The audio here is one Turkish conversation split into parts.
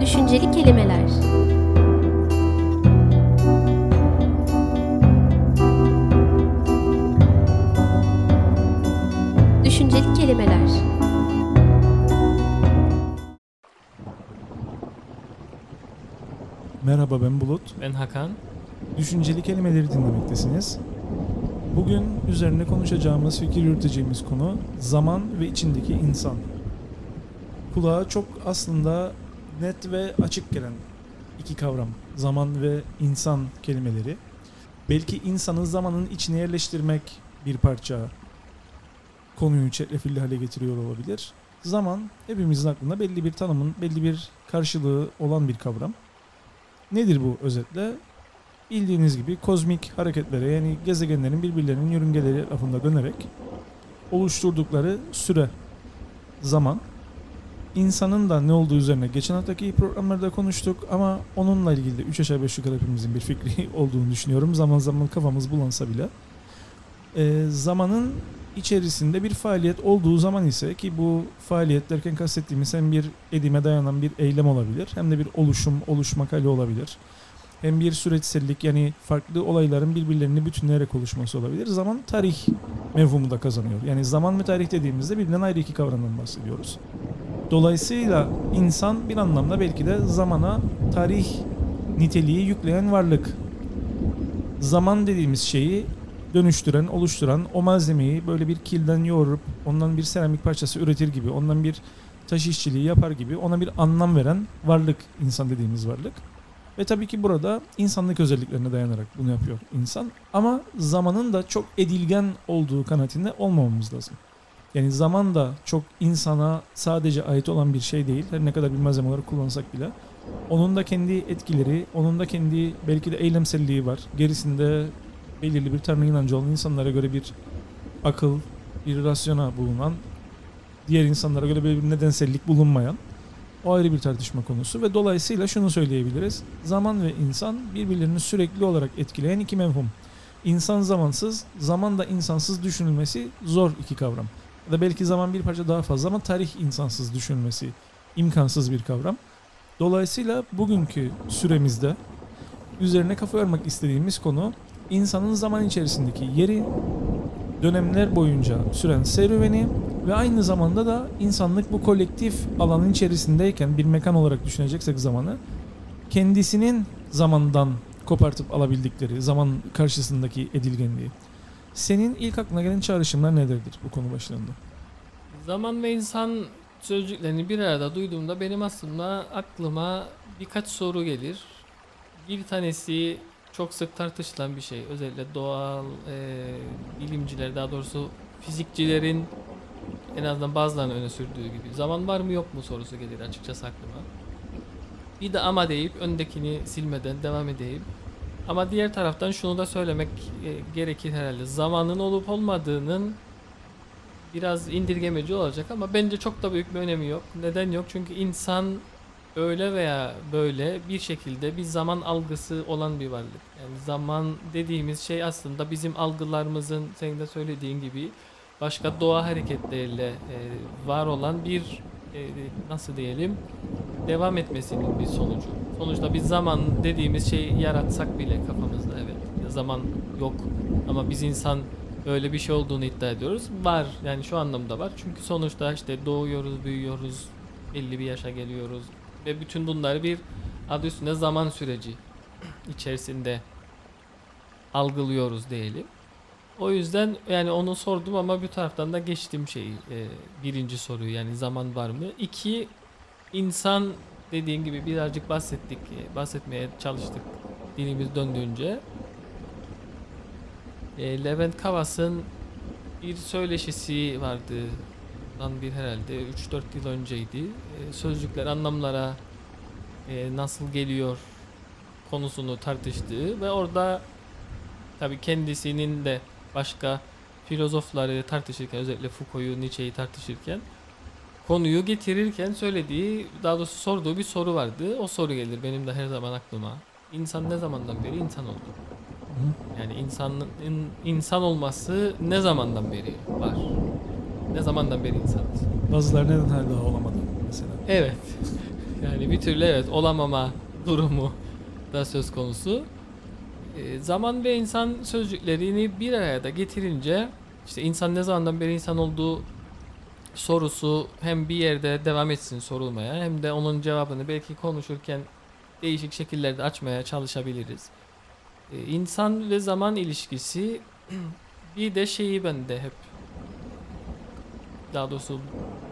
Düşünceli kelimeler. Düşünceli kelimeler. Merhaba ben Bulut. Ben Hakan. Düşünceli kelimeleri dinlemektesiniz. Bugün üzerine konuşacağımız, fikir yürüteceğimiz konu zaman ve içindeki insan. Kulağa çok aslında net ve açık gelen iki kavram. Zaman ve insan kelimeleri. Belki insanı zamanın içine yerleştirmek bir parça konuyu çetrefilli hale getiriyor olabilir. Zaman hepimizin aklında belli bir tanımın, belli bir karşılığı olan bir kavram. Nedir bu özetle? Bildiğiniz gibi kozmik hareketlere yani gezegenlerin birbirlerinin yörüngeleri etrafında dönerek oluşturdukları süre, zaman. İnsanın da ne olduğu üzerine geçen haftaki programlarda konuştuk ama onunla ilgili de 3 aşağı 5 yukarı hepimizin bir fikri olduğunu düşünüyorum. Zaman zaman kafamız bulansa bile. Ee, zamanın içerisinde bir faaliyet olduğu zaman ise ki bu faaliyet derken kastettiğimiz hem bir edime dayanan bir eylem olabilir hem de bir oluşum, oluşmak hali olabilir. Hem bir süreçsellik yani farklı olayların birbirlerini bütünleyerek oluşması olabilir. Zaman tarih mevhumu da kazanıyor. Yani zaman ve tarih dediğimizde birbirinden ayrı iki kavramdan bahsediyoruz. Dolayısıyla insan bir anlamda belki de zamana tarih niteliği yükleyen varlık. Zaman dediğimiz şeyi dönüştüren, oluşturan o malzemeyi böyle bir kilden yoğurup ondan bir seramik parçası üretir gibi, ondan bir taş işçiliği yapar gibi ona bir anlam veren varlık insan dediğimiz varlık. Ve tabii ki burada insanlık özelliklerine dayanarak bunu yapıyor insan. Ama zamanın da çok edilgen olduğu kanaatinde olmamamız lazım. Yani zaman da çok insana sadece ait olan bir şey değil. Her ne kadar bir malzeme olarak kullansak bile. Onun da kendi etkileri, onun da kendi belki de eylemselliği var. Gerisinde belirli bir tanrı inancı olan insanlara göre bir akıl, bir rasyona bulunan, diğer insanlara göre bir nedensellik bulunmayan o ayrı bir tartışma konusu ve dolayısıyla şunu söyleyebiliriz. Zaman ve insan birbirlerini sürekli olarak etkileyen iki mevhum. İnsan zamansız, zaman da insansız düşünülmesi zor iki kavram. Ya da belki zaman bir parça daha fazla ama tarih insansız düşünülmesi imkansız bir kavram. Dolayısıyla bugünkü süremizde üzerine kafa yormak istediğimiz konu insanın zaman içerisindeki yeri, dönemler boyunca süren serüveni ve aynı zamanda da insanlık bu kolektif alanın içerisindeyken bir mekan olarak düşüneceksek zamanı kendisinin zamandan kopartıp alabildikleri zaman karşısındaki edilgenliği. Senin ilk aklına gelen çağrışımlar nelerdir bu konu başlığında? Zaman ve insan sözcüklerini bir arada duyduğumda benim aslında aklıma birkaç soru gelir. Bir tanesi çok sık tartışılan bir şey. Özellikle doğal e, bilimciler daha doğrusu fizikçilerin en azından bazılarının öne sürdüğü gibi zaman var mı yok mu sorusu gelir açıkçası aklıma. Bir de ama deyip öndekini silmeden devam edeyim. Ama diğer taraftan şunu da söylemek e, gerekir herhalde. Zamanın olup olmadığının biraz indirgemeci olacak ama bence çok da büyük bir önemi yok. Neden yok? Çünkü insan öyle veya böyle bir şekilde bir zaman algısı olan bir varlık. Yani zaman dediğimiz şey aslında bizim algılarımızın senin de söylediğin gibi başka doğa hareketleriyle e, var olan bir e, nasıl diyelim devam etmesinin bir sonucu. Sonuçta biz zaman dediğimiz şeyi yaratsak bile kafamızda evet zaman yok ama biz insan öyle bir şey olduğunu iddia ediyoruz. Var yani şu anlamda var. Çünkü sonuçta işte doğuyoruz, büyüyoruz, belli bir yaşa geliyoruz ve bütün bunları bir adı üstünde zaman süreci içerisinde algılıyoruz diyelim. O yüzden yani onu sordum ama bir taraftan da geçtim şeyi e, birinci soruyu yani zaman var mı? İki insan dediğin gibi birazcık bahsettik e, bahsetmeye çalıştık dilimiz döndüğünce. E, Levent Kavas'ın bir söyleşisi vardı dan bir herhalde 3-4 yıl önceydi. E, sözcükler anlamlara e, nasıl geliyor konusunu tartıştığı ve orada tabii kendisinin de başka filozofları tartışırken özellikle Foucault'u, Nietzsche'yi tartışırken konuyu getirirken söylediği daha doğrusu sorduğu bir soru vardı. O soru gelir benim de her zaman aklıma. İnsan ne zamandan beri insan oldu? Yani insanın insan olması ne zamandan beri var? Ne zamandan beri insanız? Bazıları neden hala olamadı mesela. Evet. Yani bir türlü evet olamama durumu da söz konusu. E, zaman ve insan sözcüklerini bir araya da getirince işte insan ne zamandan beri insan olduğu sorusu hem bir yerde devam etsin sorulmaya hem de onun cevabını belki konuşurken değişik şekillerde açmaya çalışabiliriz. E, insan ve zaman ilişkisi bir de şeyi bende hep daha doğrusu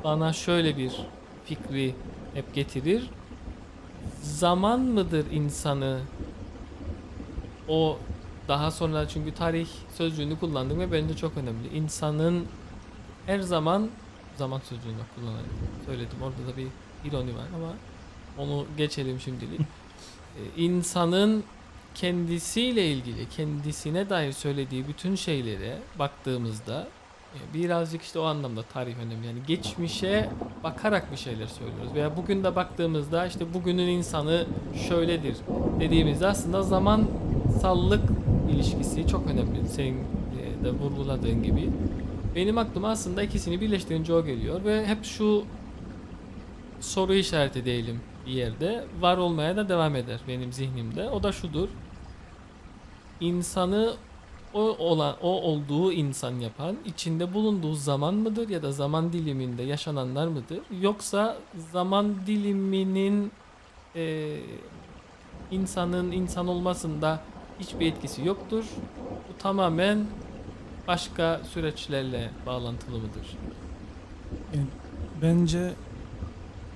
bana şöyle bir fikri hep getirir. Zaman mıdır insanı o daha sonra çünkü tarih sözcüğünü kullandım ve bence çok önemli. İnsanın her zaman zaman sözcüğünü kullanarak söyledim. Orada da bir ironi var ama onu geçelim şimdilik. Ee, insanın kendisiyle ilgili, kendisine dair söylediği bütün şeylere baktığımızda birazcık işte o anlamda tarih önemli. Yani geçmişe bakarak bir şeyler söylüyoruz. Veya bugün de baktığımızda işte bugünün insanı şöyledir dediğimizde aslında zamansallık ilişkisi çok önemli. Senin e, de vurguladığın gibi. Benim aklıma aslında ikisini birleştirince o geliyor ve hep şu soru işareti değilim bir yerde var olmaya da devam eder benim zihnimde. O da şudur. İnsanı o olan o olduğu insan yapan içinde bulunduğu zaman mıdır ya da zaman diliminde yaşananlar mıdır yoksa zaman diliminin e, insanın insan olmasında hiçbir etkisi yoktur. Bu tamamen başka süreçlerle bağlantılı mıdır? Yani bence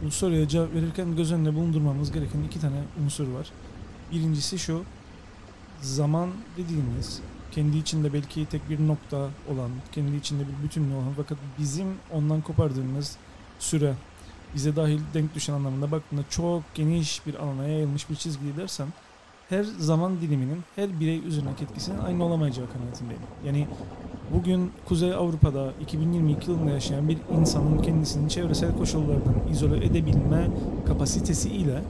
bu soruya cevap verirken göz önünde bulundurmamız gereken iki tane unsur var. Birincisi şu, zaman dediğimiz kendi içinde belki tek bir nokta olan, kendi içinde bir bütünlüğü olan fakat bizim ondan kopardığımız süre bize dahil denk düşen anlamında baktığında çok geniş bir alana yayılmış bir çizgi dersen her zaman diliminin her birey üzerindeki etkisinin aynı olamayacağı kanaatindeyim. Yani bugün Kuzey Avrupa'da 2022 yılında yaşayan bir insanın kendisinin çevresel koşullardan izole edebilme kapasitesi ile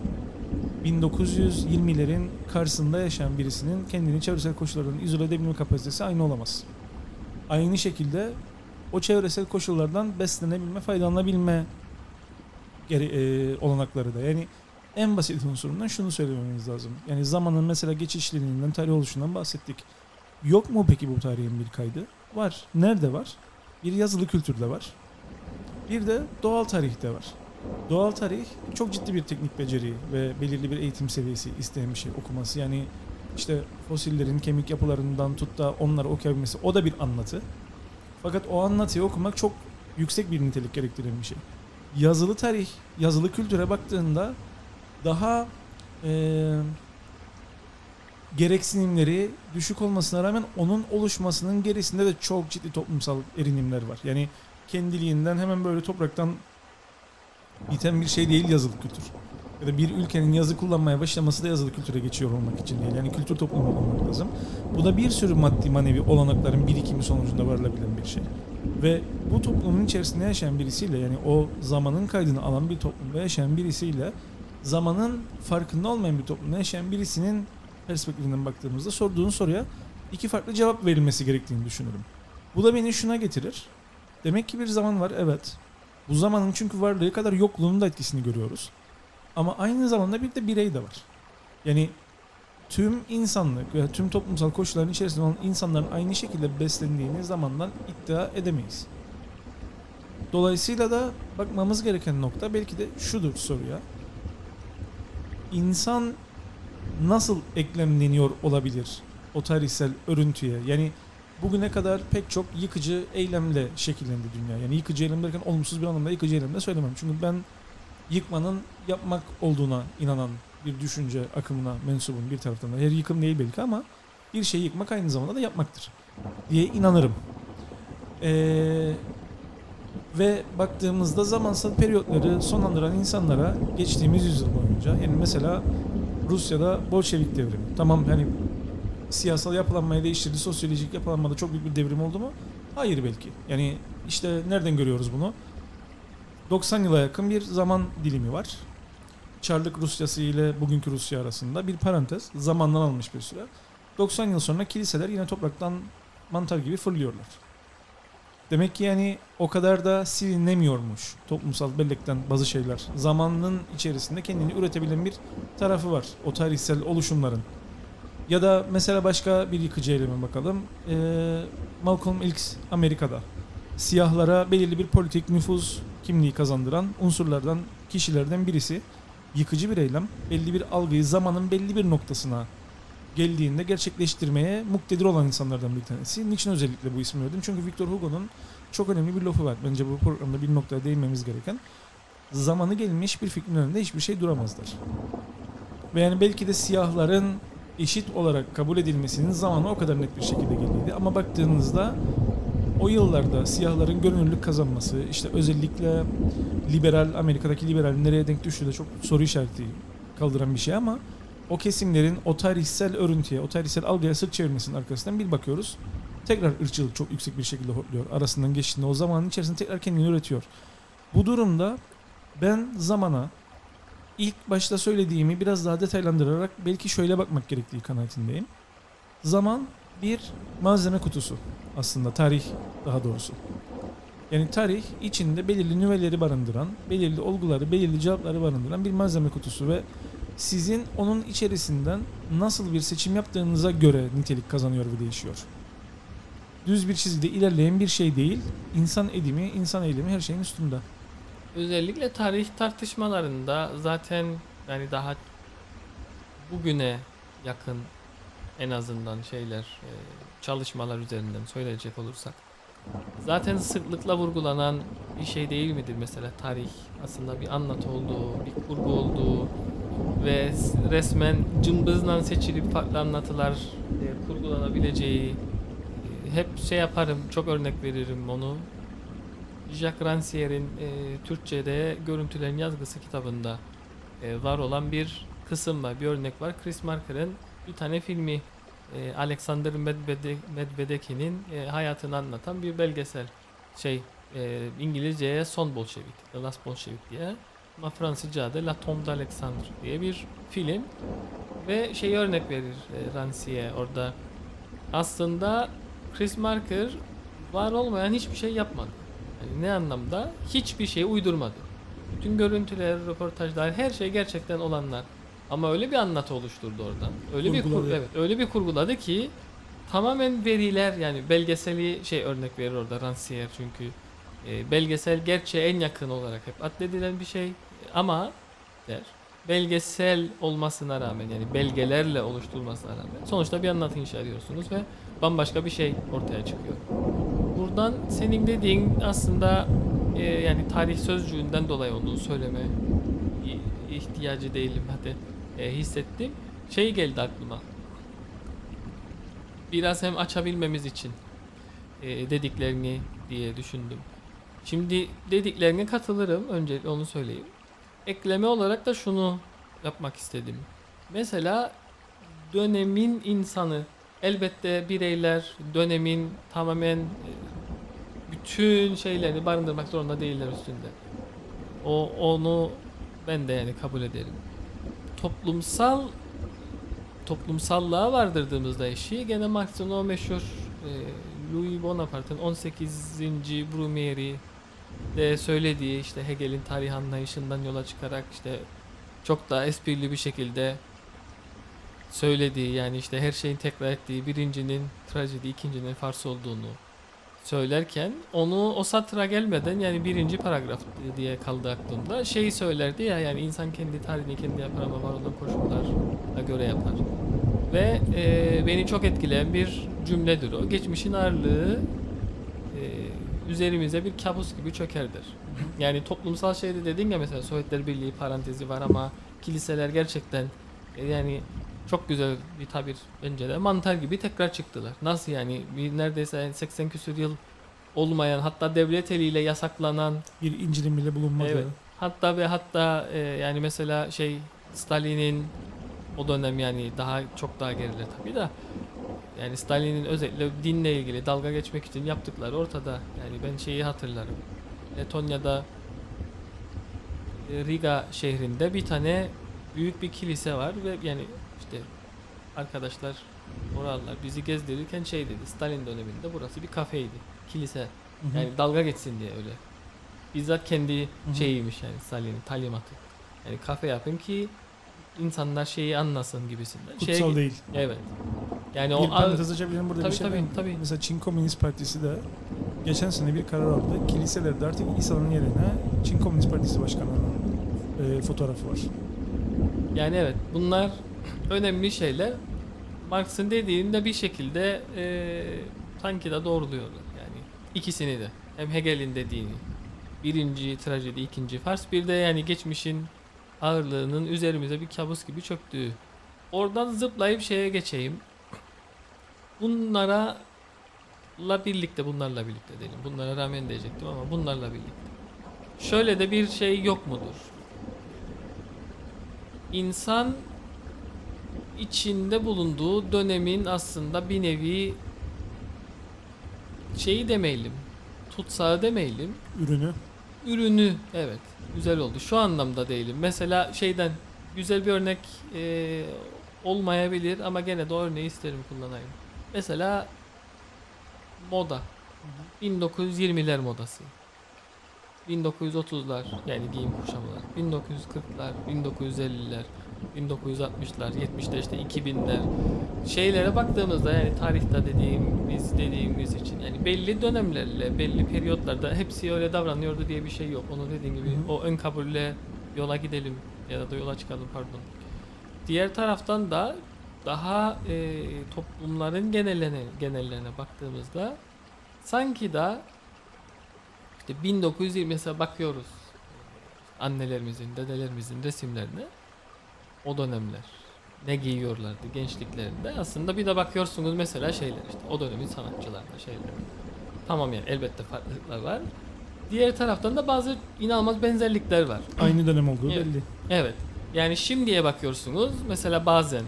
1920'lerin karşısında yaşayan birisinin kendini çevresel koşullardan izole edebilme kapasitesi aynı olamaz. Aynı şekilde o çevresel koşullardan beslenebilme, faydalanabilme geri, e, olanakları da. Yani en basit unsurundan şunu söylememiz lazım. Yani zamanın mesela geçişliliğinden, tarih oluşundan bahsettik. Yok mu peki bu tarihin bir kaydı? Var. Nerede var? Bir yazılı kültürde var. Bir de doğal tarihte var. Doğal tarih çok ciddi bir teknik beceri ve belirli bir eğitim seviyesi isteyen bir şey okuması. Yani işte fosillerin kemik yapılarından tut da onları okuyabilmesi o da bir anlatı. Fakat o anlatıyı okumak çok yüksek bir nitelik gerektiren bir şey. Yazılı tarih, yazılı kültüre baktığında daha e, gereksinimleri düşük olmasına rağmen onun oluşmasının gerisinde de çok ciddi toplumsal erinimler var. Yani kendiliğinden hemen böyle topraktan biten bir şey değil yazılı kültür. Ya da bir ülkenin yazı kullanmaya başlaması da yazılı kültüre geçiyor olmak için değil. Yani kültür toplumu olmak lazım. Bu da bir sürü maddi manevi olanakların birikimi sonucunda varılabilen bir şey. Ve bu toplumun içerisinde yaşayan birisiyle yani o zamanın kaydını alan bir toplumda yaşayan birisiyle zamanın farkında olmayan bir toplumda yaşayan birisinin perspektifinden baktığımızda sorduğun soruya iki farklı cevap verilmesi gerektiğini düşünürüm. Bu da beni şuna getirir. Demek ki bir zaman var evet. Bu zamanın çünkü varlığı kadar yokluğunun da etkisini görüyoruz. Ama aynı zamanda bir de birey de var. Yani tüm insanlık veya tüm toplumsal koşulların içerisinde olan insanların aynı şekilde beslendiğini zamandan iddia edemeyiz. Dolayısıyla da bakmamız gereken nokta belki de şudur soruya. İnsan nasıl eklemleniyor olabilir o tarihsel örüntüye? Yani bugüne kadar pek çok yıkıcı eylemle şekillendi dünya. Yani yıkıcı eylem derken olumsuz bir anlamda yıkıcı eylem de söylemem. Çünkü ben yıkmanın yapmak olduğuna inanan bir düşünce akımına mensubum bir taraftan da. Her yıkım değil belki ama bir şeyi yıkmak aynı zamanda da yapmaktır diye inanırım. Ee, ve baktığımızda zamansal periyotları sonlandıran insanlara geçtiğimiz yüzyıl boyunca yani mesela Rusya'da Bolşevik devrimi. Tamam hani siyasal yapılanmayı değiştirdi, sosyolojik yapılanmada çok büyük bir devrim oldu mu? Hayır belki. Yani işte nereden görüyoruz bunu? 90 yıla yakın bir zaman dilimi var. Çarlık Rusyası ile bugünkü Rusya arasında bir parantez. Zamandan almış bir süre. 90 yıl sonra kiliseler yine topraktan mantar gibi fırlıyorlar. Demek ki yani o kadar da silinemiyormuş toplumsal bellekten bazı şeyler. Zamanın içerisinde kendini üretebilen bir tarafı var o tarihsel oluşumların. Ya da mesela başka bir yıkıcı eyleme bakalım. Ee, Malcolm X Amerika'da siyahlara belirli bir politik nüfuz kimliği kazandıran unsurlardan, kişilerden birisi yıkıcı bir eylem. Belli bir algıyı zamanın belli bir noktasına geldiğinde gerçekleştirmeye muktedir olan insanlardan bir tanesi. Niçin özellikle bu ismi verdim? Çünkü Victor Hugo'nun çok önemli bir lafı var. Bence bu programda bir noktaya değinmemiz gereken. Zamanı gelmiş bir fikrin önünde hiçbir şey duramazlar. Ve yani belki de siyahların eşit olarak kabul edilmesinin zamanı o kadar net bir şekilde geliydi. Ama baktığınızda o yıllarda siyahların görünürlük kazanması, işte özellikle liberal, Amerika'daki liberal nereye denk düştüğü de çok soru işareti kaldıran bir şey ama o kesimlerin o tarihsel örüntüye, o tarihsel algıya sırt çevirmesinin arkasından bir bakıyoruz. Tekrar ırkçılık çok yüksek bir şekilde hortluyor. Arasından geçtiğinde o zamanın içerisinde tekrar kendini üretiyor. Bu durumda ben zamana ilk başta söylediğimi biraz daha detaylandırarak belki şöyle bakmak gerektiği kanaatindeyim. Zaman bir malzeme kutusu aslında tarih daha doğrusu. Yani tarih içinde belirli nüveleri barındıran, belirli olguları, belirli cevapları barındıran bir malzeme kutusu ve sizin onun içerisinden nasıl bir seçim yaptığınıza göre nitelik kazanıyor ve değişiyor. Düz bir çizgide ilerleyen bir şey değil, insan edimi, insan eylemi her şeyin üstünde. Özellikle tarih tartışmalarında zaten yani daha bugüne yakın en azından şeyler e, çalışmalar üzerinden söyleyecek olursak zaten sıklıkla vurgulanan bir şey değil midir mesela tarih? Aslında bir anlatı olduğu, bir kurgu olduğu ve resmen cımbızla seçilip farklı anlatılar e, kurgulanabileceği e, hep şey yaparım çok örnek veririm onu Jacques Rancière'in e, Türkçe'de Görüntülerin Yazgısı kitabında e, var olan bir kısım var, bir örnek var. Chris Marker'ın bir tane filmi e, Alexander Medvede- e, hayatını anlatan bir belgesel. Şey e, İngilizceye Son Bolşevik, The Last Bolshevik diye ama Fransızca'da La Tombe d'Alexandre diye bir film ve şey örnek verir e, Rancière orada. Aslında Chris Marker var olmayan hiçbir şey yapmadı. Yani ne anlamda? Hiçbir şey uydurmadı. Bütün görüntüler, röportajlar, her şey gerçekten olanlar. Ama öyle bir anlatı oluşturdu oradan. Öyle bir kur, Kurguladı. evet, öyle bir kurguladı ki tamamen veriler yani belgeseli şey örnek verir orada Rancière çünkü e, belgesel gerçeğe en yakın olarak hep addedilen bir şey ama der belgesel olmasına rağmen yani belgelerle oluşturulmasına rağmen sonuçta bir anlatı inşa ediyorsunuz ve bambaşka bir şey ortaya çıkıyor. Buradan senin dediğin aslında e, yani tarih sözcüğünden dolayı onu söyleme ihtiyacı değilim hadi e, hissettim. Şey geldi aklıma. Biraz hem açabilmemiz için e, dediklerini diye düşündüm. Şimdi dediklerine katılırım. Önce onu söyleyeyim. Ekleme olarak da şunu yapmak istedim. Mesela dönemin insanı elbette bireyler dönemin tamamen e, bütün şeylerini barındırmak zorunda değiller üstünde. O onu ben de yani kabul ederim. Toplumsal toplumsallığa vardırdığımızda işi gene Marx'ın o meşhur e, Louis Bonaparte'ın 18. Brumaire de söylediği işte Hegel'in tarih anlayışından yola çıkarak işte çok daha esprili bir şekilde söylediği yani işte her şeyin tekrar ettiği birincinin trajedi ikincinin farsı olduğunu söylerken onu o satıra gelmeden yani birinci paragraf diye kaldı aklımda. Şeyi söylerdi ya yani insan kendi tarihini kendi yapar ama var olan koşullara göre yapar. Ve e, beni çok etkileyen bir cümledir o. Geçmişin ağırlığı e, üzerimize bir kabus gibi çökerdir. Yani toplumsal şeyde dedin ya mesela Sovyetler Birliği parantezi var ama kiliseler gerçekten e, yani çok güzel bir tabir bence de mantar gibi tekrar çıktılar. Nasıl yani bir neredeyse 80 küsur yıl olmayan hatta devlet eliyle yasaklanan Bir incilim bile bulunmadı. Evet. hatta ve hatta e, yani mesela şey Stalin'in o dönem yani daha çok daha geride tabii da yani Stalin'in özellikle dinle ilgili dalga geçmek için yaptıkları ortada. Yani ben şeyi hatırlarım. Letonya'da e, Riga şehrinde bir tane büyük bir kilise var ve yani arkadaşlar Oralar bizi gezdirirken şey dedi. Stalin döneminde burası bir kafeydi. Kilise. Hı hı. Yani dalga geçsin diye öyle. Bizzat kendi hı. şeyiymiş yani Stalin'in talimatı. Yani kafe yapın ki insanlar şeyi anlasın gibisinden. Şeye Kutsal git- değil. Evet. Yani bir o parantez açabilirim burada Tabii, bir şey tabii, var. tabii. Mesela Çin Komünist Partisi de geçen sene bir karar aldı. Kiliselerde artık İsa'nın yerine Çin Komünist Partisi Başkanı'nın e, fotoğrafı var. Yani evet bunlar önemli şeyler. Marx'ın dediğinde bir şekilde eee sanki de doğruluyorlar. Yani ikisini de. Hem Hegel'in dediğini. Birinci trajedi, ikinci fars. Bir de yani geçmişin ağırlığının üzerimize bir kabus gibi çöktüğü. Oradan zıplayıp şeye geçeyim. Bunlara la birlikte bunlarla birlikte diyelim. Bunlara rağmen diyecektim ama bunlarla birlikte. Şöyle de bir şey yok mudur? insan içinde bulunduğu dönemin aslında bir nevi şeyi demeyelim, tutsağı demeyelim, Ürünü ürünü evet güzel oldu. Şu anlamda değilim. Mesela şeyden güzel bir örnek e, olmayabilir ama gene de o örneği isterim kullanayım. Mesela moda. 1920'ler modası. 1930'lar yani giyim kuşamlar. 1940'lar, 1950'ler, 1960'lar, 70'ler işte 2000'ler. Şeylere baktığımızda yani tarihte dediğimiz dediğimiz için yani belli dönemlerle, belli periyotlarda hepsi öyle davranıyordu diye bir şey yok. Onu dediğim gibi o ön kabulle yola gidelim ya da yola çıkalım pardon. Diğer taraftan da daha e, toplumların genellerine, genellerine baktığımızda sanki da işte 1920 mesela bakıyoruz annelerimizin, dedelerimizin resimlerine o dönemler ne giyiyorlardı gençliklerinde. Aslında bir de bakıyorsunuz mesela şeyler işte o dönemin sanatçılarına şeyler. Tamam yani elbette farklılıklar var. Diğer taraftan da bazı inanılmaz benzerlikler var. aynı dönem olduğu Evet. belli. Evet. Yani şimdiye bakıyorsunuz mesela bazen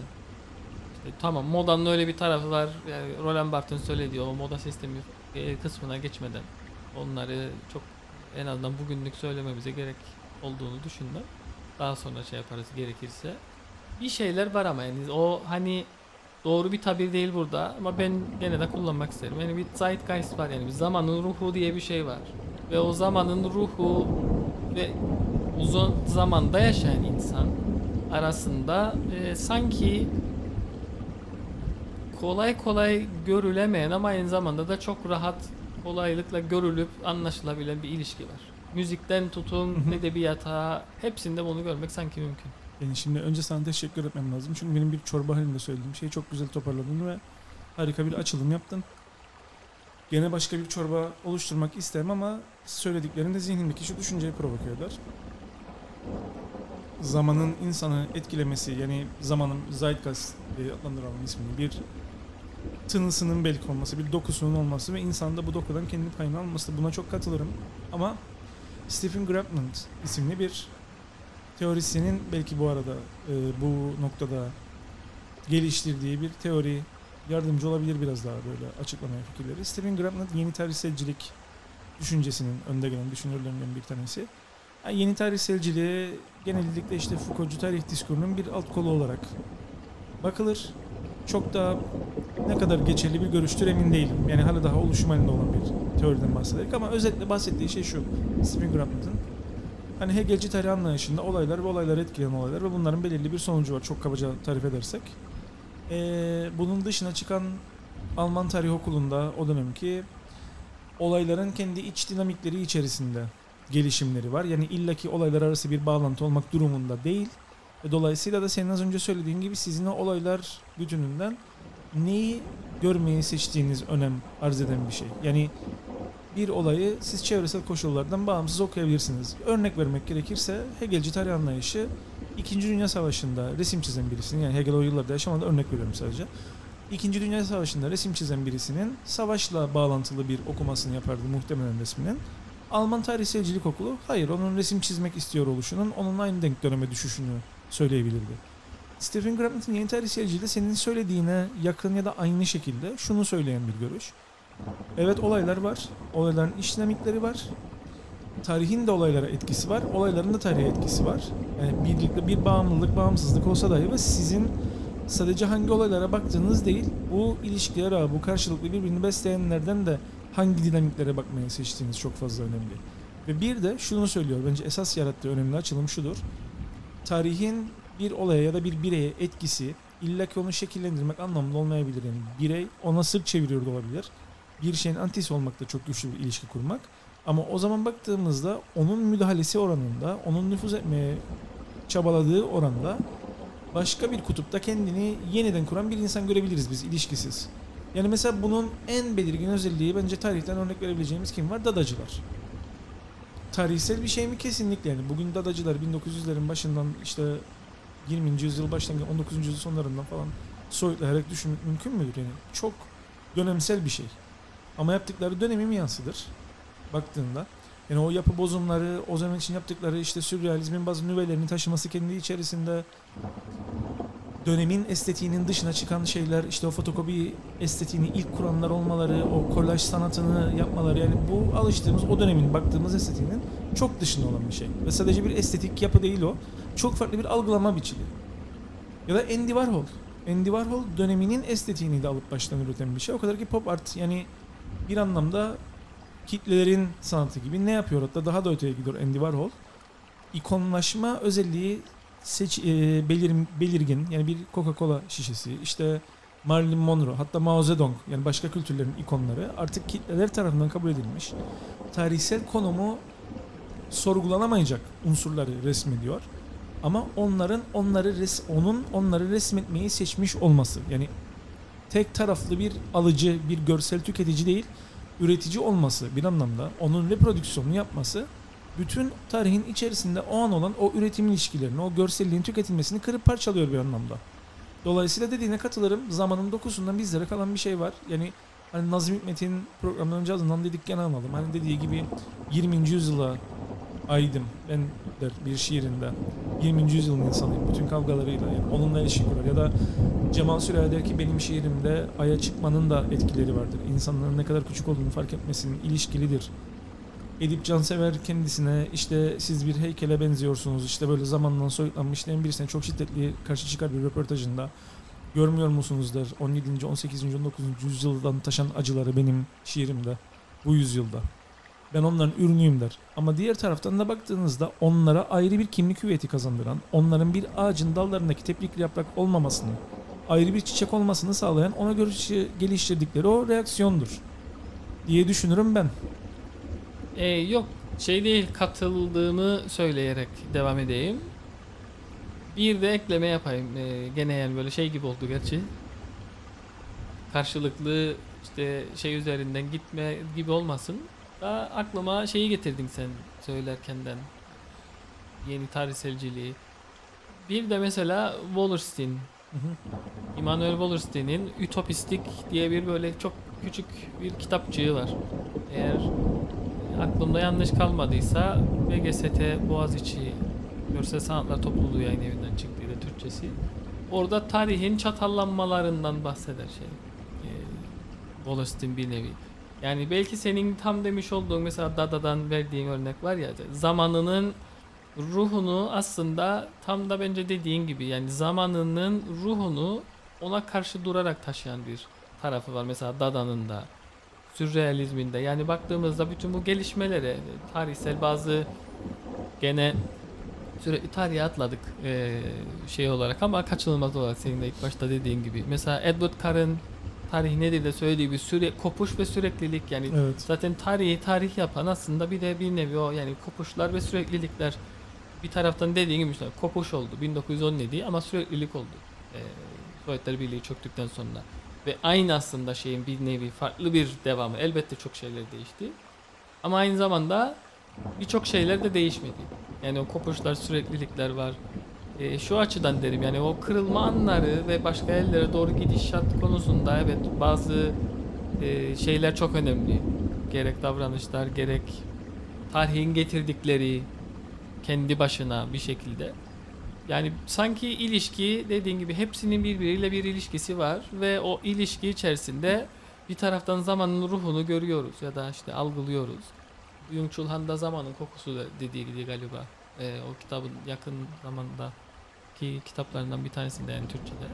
işte tamam modanın öyle bir tarafı var. Yani Roland Barthes'in söylediği o moda sistemi e, kısmına geçmeden onları çok en azından bugünlük söylememize gerek olduğunu düşünmem. Daha sonra şey yaparız gerekirse. Bir şeyler var ama yani o hani doğru bir tabir değil burada ama ben gene de kullanmak isterim. Yani bir zeitgeist var yani bir zamanın ruhu diye bir şey var. Ve o zamanın ruhu ve uzun zamanda yaşayan insan arasında e, sanki kolay kolay görülemeyen ama aynı zamanda da çok rahat kolaylıkla görülüp anlaşılabilen bir ilişki var. Müzikten tutun edebiyata hepsinde bunu görmek sanki mümkün. Yani şimdi önce sana teşekkür etmem lazım. Çünkü benim bir çorba halinde söylediğim şeyi çok güzel toparladın ve harika bir açılım yaptın. Gene başka bir çorba oluşturmak isterim ama söylediklerinde zihnimdeki şu düşünceyi provoke eder. Zamanın insanı etkilemesi yani zamanın zeitgeist diye adlandıralım ismini bir tınısının belki olması, bir dokusunun olması ve insanda bu dokudan kendi payını alması buna çok katılırım. Ama Stephen Grabman isimli bir teorisyenin belki bu arada e, bu noktada geliştirdiği bir teori yardımcı olabilir biraz daha böyle açıklamaya fikirleri. Stephen Grabman yeni tarihselcilik düşüncesinin önde gelen düşünürlerinden bir tanesi. Yani yeni tarihselciliğe genellikle işte Foucault'cu tarih diskurunun bir alt kolu olarak bakılır. Çok da ne kadar geçerli bir görüştür emin değilim. Yani hala daha oluşum halinde olan bir teoriden bahsederek ama özetle bahsettiği şey şu. Stephen Grabman'ın hani Hegelci tarih anlayışında olaylar ve olayları etkileyen olaylar ve bunların belirli bir sonucu var çok kabaca tarif edersek. Ee, bunun dışına çıkan Alman Tarih Okulu'nda o dönemki olayların kendi iç dinamikleri içerisinde gelişimleri var. Yani illaki olaylar arası bir bağlantı olmak durumunda değil. Dolayısıyla da senin az önce söylediğin gibi sizin o olaylar bütününden neyi görmeyi seçtiğiniz önem arz eden bir şey. Yani bir olayı siz çevresel koşullardan bağımsız okuyabilirsiniz. Örnek vermek gerekirse Hegelci tarih anlayışı İkinci Dünya Savaşı'nda resim çizen birisinin yani Hegel o yıllarda yaşamadı örnek veriyorum sadece. İkinci Dünya Savaşı'nda resim çizen birisinin savaşla bağlantılı bir okumasını yapardı muhtemelen resminin. Alman tarihselcilik okulu hayır onun resim çizmek istiyor oluşunun onun aynı denk döneme düşüşünü söyleyebilirdi. Stephen Grabman'ın yeni tarihselciliği de senin söylediğine yakın ya da aynı şekilde şunu söyleyen bir görüş. Evet olaylar var. Olayların iç dinamikleri var. Tarihin de olaylara etkisi var. Olayların da tarihe etkisi var. Yani birlikte bir bağımlılık, bağımsızlık olsa dahi ve sizin sadece hangi olaylara baktığınız değil, bu ilişkilere, bu karşılıklı birbirini besleyenlerden de hangi dinamiklere bakmayı seçtiğiniz çok fazla önemli. Ve bir de şunu söylüyor, bence esas yarattığı önemli açılım şudur. Tarihin bir olaya ya da bir bireye etkisi illa ki onu şekillendirmek anlamında olmayabilir. Yani birey ona sırt çeviriyor da olabilir. Bir şeyin antisi olmakta çok güçlü bir ilişki kurmak. Ama o zaman baktığımızda onun müdahalesi oranında, onun nüfuz etmeye çabaladığı oranda başka bir kutupta kendini yeniden kuran bir insan görebiliriz biz ilişkisiz. Yani mesela bunun en belirgin özelliği bence tarihten örnek verebileceğimiz kim var? Dadacılar. Tarihsel bir şey mi? Kesinlikle yani. Bugün dadacılar 1900'lerin başından işte 20. yüzyıl başlangıç 19. yüzyıl sonlarından falan soyutlayarak düşünmek mümkün müdür? Yani çok dönemsel bir şey. Ama yaptıkları dönemi mi yansıdır? Baktığında. Yani o yapı bozumları, o zaman için yaptıkları işte sürrealizmin bazı nüvelerini taşıması kendi içerisinde dönemin estetiğinin dışına çıkan şeyler, işte o fotokopi estetiğini ilk kuranlar olmaları, o kolaj sanatını yapmaları yani bu alıştığımız o dönemin baktığımız estetiğinin çok dışında olan bir şey. Ve sadece bir estetik yapı değil o. Çok farklı bir algılama biçimi. Ya da Andy Warhol. Andy Warhol döneminin estetiğini de alıp baştan üreten bir şey. O kadar ki pop art yani bir anlamda kitlelerin sanatı gibi ne yapıyor hatta daha da öteye gidiyor Andy Warhol. İkonlaşma özelliği seç, e, belir, belirgin yani bir Coca-Cola şişesi işte Marilyn Monroe hatta Mao Zedong yani başka kültürlerin ikonları artık kitleler tarafından kabul edilmiş. Tarihsel konumu sorgulanamayacak unsurları resmediyor. Ama onların onları res, onun onları resmetmeyi seçmiş olması yani tek taraflı bir alıcı, bir görsel tüketici değil, üretici olması bir anlamda onun reprodüksiyonunu yapması bütün tarihin içerisinde o an olan o üretim ilişkilerini, o görselliğin tüketilmesini kırıp parçalıyor bir anlamda. Dolayısıyla dediğine katılırım. Zamanın dokusundan bizlere kalan bir şey var. Yani hani Nazım Hikmet'in programından önce adından dedik gene anladım. Hani dediği gibi 20. yüzyıla aydım ben der bir şiirinde. 20. yüzyılın insanıyım bütün kavgalarıyla yani onunla ilişki kurar. Ya da Cemal Süreya der ki benim şiirimde aya çıkmanın da etkileri vardır. İnsanların ne kadar küçük olduğunu fark etmesinin ilişkilidir. Edip Cansever kendisine işte siz bir heykele benziyorsunuz işte böyle zamandan soyutlanmış diyen birisine çok şiddetli karşı çıkar bir röportajında. Görmüyor musunuz der 17. 18. 19. yüzyıldan taşan acıları benim şiirimde bu yüzyılda. Ben onların ürünüyüm der. Ama diğer taraftan da baktığınızda onlara ayrı bir kimlik hüviyeti kazandıran, onların bir ağacın dallarındaki teplikli yaprak olmamasını, ayrı bir çiçek olmasını sağlayan ona göre geliştirdikleri o reaksiyondur diye düşünürüm ben. E, yok şey değil katıldığımı söyleyerek devam edeyim. Bir de ekleme yapayım. E, gene yani böyle şey gibi oldu gerçi. Karşılıklı işte şey üzerinden gitme gibi olmasın. Daha aklıma şeyi getirdin sen söylerkenden. Yeni tarihselciliği. Bir de mesela Wallerstein. Immanuel Wallerstein'in Utopistik diye bir böyle çok küçük bir kitapçığı var. Eğer aklımda yanlış kalmadıysa BGST Boğaziçi Görsel Sanatlar Topluluğu yayın evinden çıktıydı Türkçesi. Orada tarihin çatallanmalarından bahseder şey. Wallerstein bir nevi. Yani belki senin tam demiş olduğun mesela Dada'dan verdiğin örnek var ya zamanının ruhunu aslında tam da bence dediğin gibi yani zamanının ruhunu ona karşı durarak taşıyan bir tarafı var. Mesela Dada'nın da sürrealizminde yani baktığımızda bütün bu gelişmelere tarihsel bazı gene sürekli tarihe atladık ee, şey olarak ama kaçınılmaz olarak senin de ilk başta dediğin gibi. Mesela Edward Carr'ın tarih nedir de söylediği bir süre kopuş ve süreklilik yani Evet. zaten tarihi tarih yapan aslında bir de bir nevi o yani kopuşlar ve süreklilikler bir taraftan dediğin gibi işte kopuş oldu 1917 ama süreklilik oldu. Ee, Sovyetler Birliği çöktükten sonra ve aynı aslında şeyin bir nevi farklı bir devamı. Elbette çok şeyler değişti. Ama aynı zamanda birçok şeyler de değişmedi. Yani o kopuşlar, süreklilikler var. Ee, şu açıdan derim yani o kırılma anları ve başka yerlere doğru gidişat konusunda evet bazı e, şeyler çok önemli. Gerek davranışlar, gerek tarihin getirdikleri kendi başına bir şekilde. Yani sanki ilişki dediğin gibi hepsinin birbiriyle bir ilişkisi var ve o ilişki içerisinde bir taraftan zamanın ruhunu görüyoruz ya da işte algılıyoruz. Byung-Chul Han da zamanın kokusu da dediği gibi galiba. Ee, o kitabın yakın zamanda eski kitaplarından bir tanesinde yani Türkçe'de.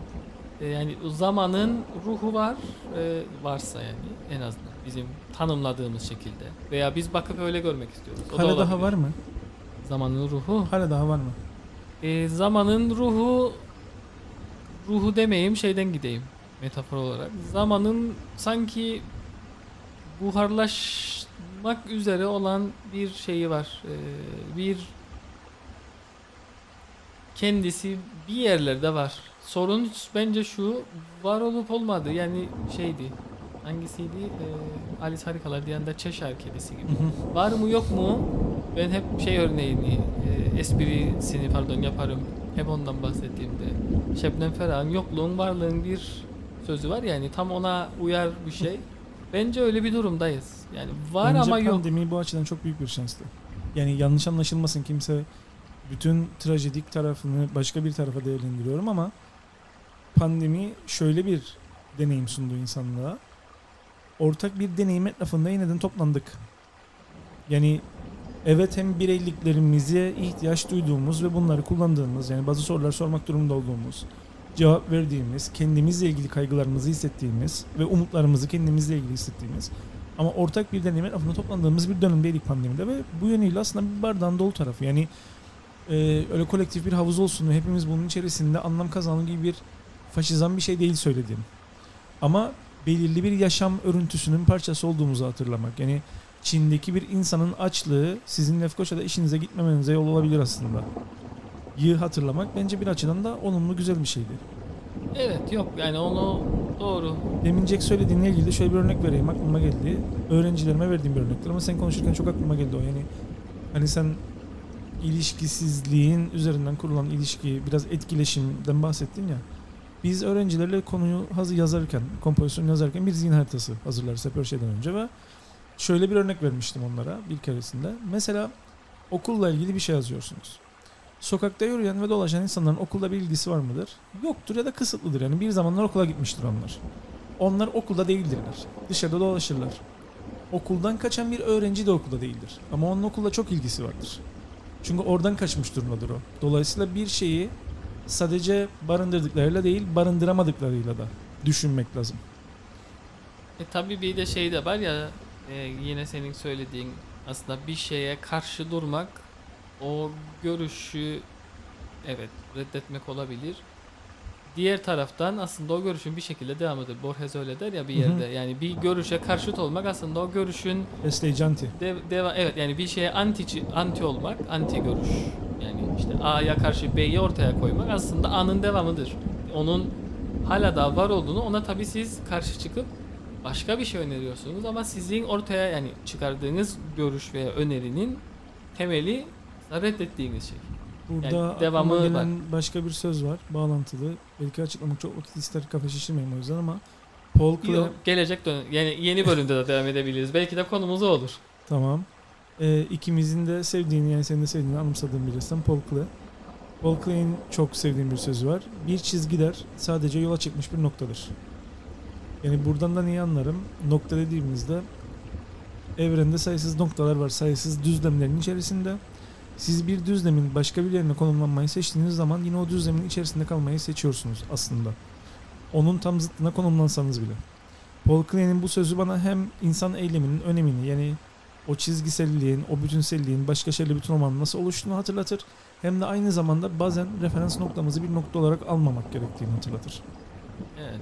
E, yani zamanın ruhu var e, varsa yani en azından bizim tanımladığımız şekilde veya biz bakıp öyle görmek istiyoruz. O da Hala daha olabilir. var mı? Zamanın ruhu. Hala daha var mı? E, zamanın ruhu ruhu demeyeyim şeyden gideyim metafor olarak. Zamanın sanki buharlaşmak üzere olan bir şeyi var. E, bir kendisi bir yerlerde var. Sorun bence şu var olup olmadı yani şeydi hangisiydi e, Alice Harikalar Diyarında Çeşar kedisi gibi. Var mı yok mu? Ben hep şey örneğini, e, esprisini pardon yaparım. Hep ondan bahsettiğimde. Şebnem Ferah'ın yokluğun varlığın bir sözü var yani tam ona uyar bir şey. Bence öyle bir durumdayız. Yani var Bence ama yok. pandemi bu açıdan çok büyük bir şanstı. Yani yanlış anlaşılmasın kimse bütün trajedik tarafını başka bir tarafa değerlendiriyorum ama pandemi şöyle bir deneyim sundu insanlığa. Ortak bir deneyim etrafında yeniden toplandık. Yani evet hem bireyliklerimize ihtiyaç duyduğumuz ve bunları kullandığımız yani bazı sorular sormak durumunda olduğumuz cevap verdiğimiz, kendimizle ilgili kaygılarımızı hissettiğimiz ve umutlarımızı kendimizle ilgili hissettiğimiz ama ortak bir deneyim etrafında toplandığımız bir dönemdeydik pandemide ve bu yönüyle aslında bir bardağın dolu tarafı. Yani e, öyle kolektif bir havuz olsun ve hepimiz bunun içerisinde anlam kazanır gibi bir faşizan bir şey değil söylediğim. Ama belirli bir yaşam örüntüsünün parçası olduğumuzu hatırlamak. Yani Çin'deki bir insanın açlığı sizin Lefkoşa'da işinize gitmemenize yol olabilir aslında. Yı hatırlamak bence bir açıdan da olumlu güzel bir şeydi. Evet yok yani onu doğru. Demin Jack söylediğinle ilgili şöyle bir örnek vereyim aklıma geldi. Öğrencilerime verdiğim bir örnektir ama sen konuşurken çok aklıma geldi o. Yani hani sen ilişkisizliğin üzerinden kurulan ilişki, biraz etkileşimden bahsettin ya. Biz öğrencilerle konuyu hazır yazarken, kompozisyon yazarken bir zihin haritası hazırlarız hep her şeyden önce ve şöyle bir örnek vermiştim onlara bir keresinde. Mesela okulla ilgili bir şey yazıyorsunuz. Sokakta yürüyen ve dolaşan insanların okulda bir ilgisi var mıdır? Yoktur ya da kısıtlıdır. Yani bir zamanlar okula gitmiştir onlar. Onlar okulda değildirler. Dışarıda dolaşırlar. Okuldan kaçan bir öğrenci de okulda değildir. Ama onun okulda çok ilgisi vardır. Çünkü oradan kaçmış durumdadır o. Dolayısıyla bir şeyi sadece barındırdıklarıyla değil, barındıramadıklarıyla da düşünmek lazım. E tabii bir de şey de var ya e, yine senin söylediğin aslında bir şeye karşı durmak o görüşü evet reddetmek olabilir. Diğer taraftan aslında o görüşün bir şekilde devam eder. Borges öyle der ya bir Hı hı. yerde. Yani bir görüşe karşıt olmak aslında o görüşün Besleyici de, deva- evet yani bir şeye anti anti olmak, anti görüş. Yani işte A'ya karşı B'yi ortaya koymak aslında A'nın devamıdır. Onun hala da var olduğunu ona tabii siz karşı çıkıp başka bir şey öneriyorsunuz ama sizin ortaya yani çıkardığınız görüş veya önerinin temeli reddettiğiniz şey. Burada Yani devamı gelen başka bir söz var. Bağlantılı. Belki açıklamak çok vakit ister kafa şişirmeyeyim o yüzden ama Paul Klee... Yok, gelecek dön yani yeni bölümde de devam edebiliriz. Belki de konumuz o olur. Tamam. Ee, ikimizin de sevdiğini yani senin de sevdiğini anımsadığım bir ressam Paul Klee. Paul Klee'nin çok sevdiğim bir sözü var. Bir çizgiler sadece yola çıkmış bir noktadır. Yani buradan da neyi anlarım? Nokta dediğimizde evrende sayısız noktalar var. Sayısız düzlemlerin içerisinde. Siz bir düzlemin başka bir yerine konumlanmayı seçtiğiniz zaman yine o düzlemin içerisinde kalmayı seçiyorsunuz aslında. Onun tam zıttına konumlansanız bile. Paul Klee'nin bu sözü bana hem insan eyleminin önemini yani o çizgiselliğin, o bütünselliğin başka şeyle bütün olmanın nasıl oluştuğunu hatırlatır. Hem de aynı zamanda bazen referans noktamızı bir nokta olarak almamak gerektiğini hatırlatır. Evet.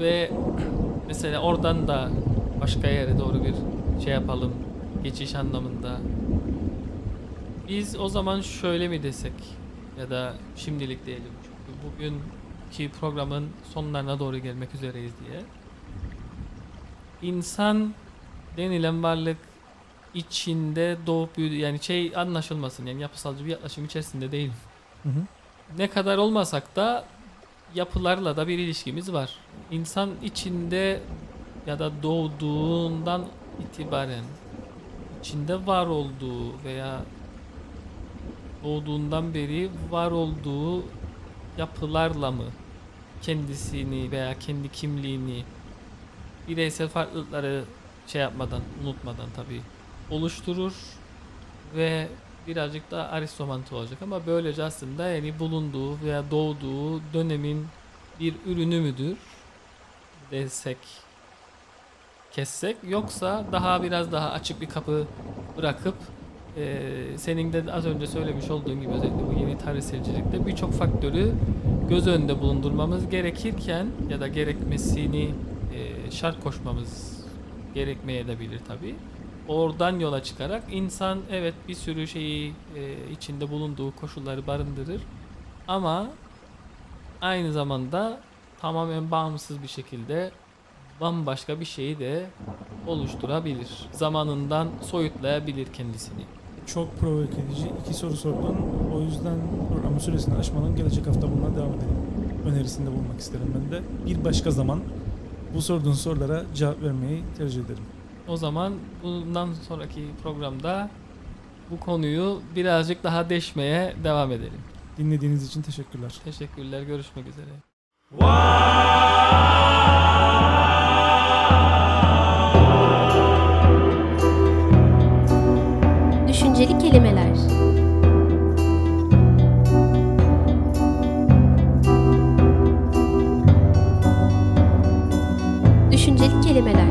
Ve mesela oradan da başka yere doğru bir şey yapalım. Geçiş anlamında. Biz o zaman şöyle mi desek ya da şimdilik diyelim çünkü bugünkü programın sonlarına doğru gelmek üzereyiz diye. İnsan denilen varlık içinde doğup büyüdü yani şey anlaşılmasın yani yapısalcı bir yaklaşım içerisinde değil Hı hı. ne kadar olmasak da yapılarla da bir ilişkimiz var. İnsan içinde ya da doğduğundan itibaren içinde var olduğu veya doğduğundan beri var olduğu yapılarla mı kendisini veya kendi kimliğini bireysel farklılıkları şey yapmadan, unutmadan tabii oluşturur ve birazcık daha aristomantik olacak ama böylece aslında yani bulunduğu veya doğduğu dönemin bir ürünü müdür desek kessek yoksa daha biraz daha açık bir kapı bırakıp e, senin de az önce söylemiş olduğun gibi özellikle bu yeni tarihselcilikte birçok faktörü göz önünde bulundurmamız gerekirken ya da gerekmesini e, şart koşmamız gerekmeye de bilir tabi. Oradan yola çıkarak insan evet bir sürü şeyi e, içinde bulunduğu koşulları barındırır ama aynı zamanda tamamen bağımsız bir şekilde bambaşka bir şeyi de oluşturabilir. Zamanından soyutlayabilir kendisini. Çok provoke edici iki soru sordun. O yüzden programın süresini aşmadan gelecek hafta bununla devam edelim. Önerisinde bulunmak isterim ben de. Bir başka zaman bu sorduğun sorulara cevap vermeyi tercih ederim. O zaman bundan sonraki programda bu konuyu birazcık daha deşmeye devam edelim. Dinlediğiniz için teşekkürler. Teşekkürler. Görüşmek üzere. Düşünceli kelimeler. Düşünceli kelimeler.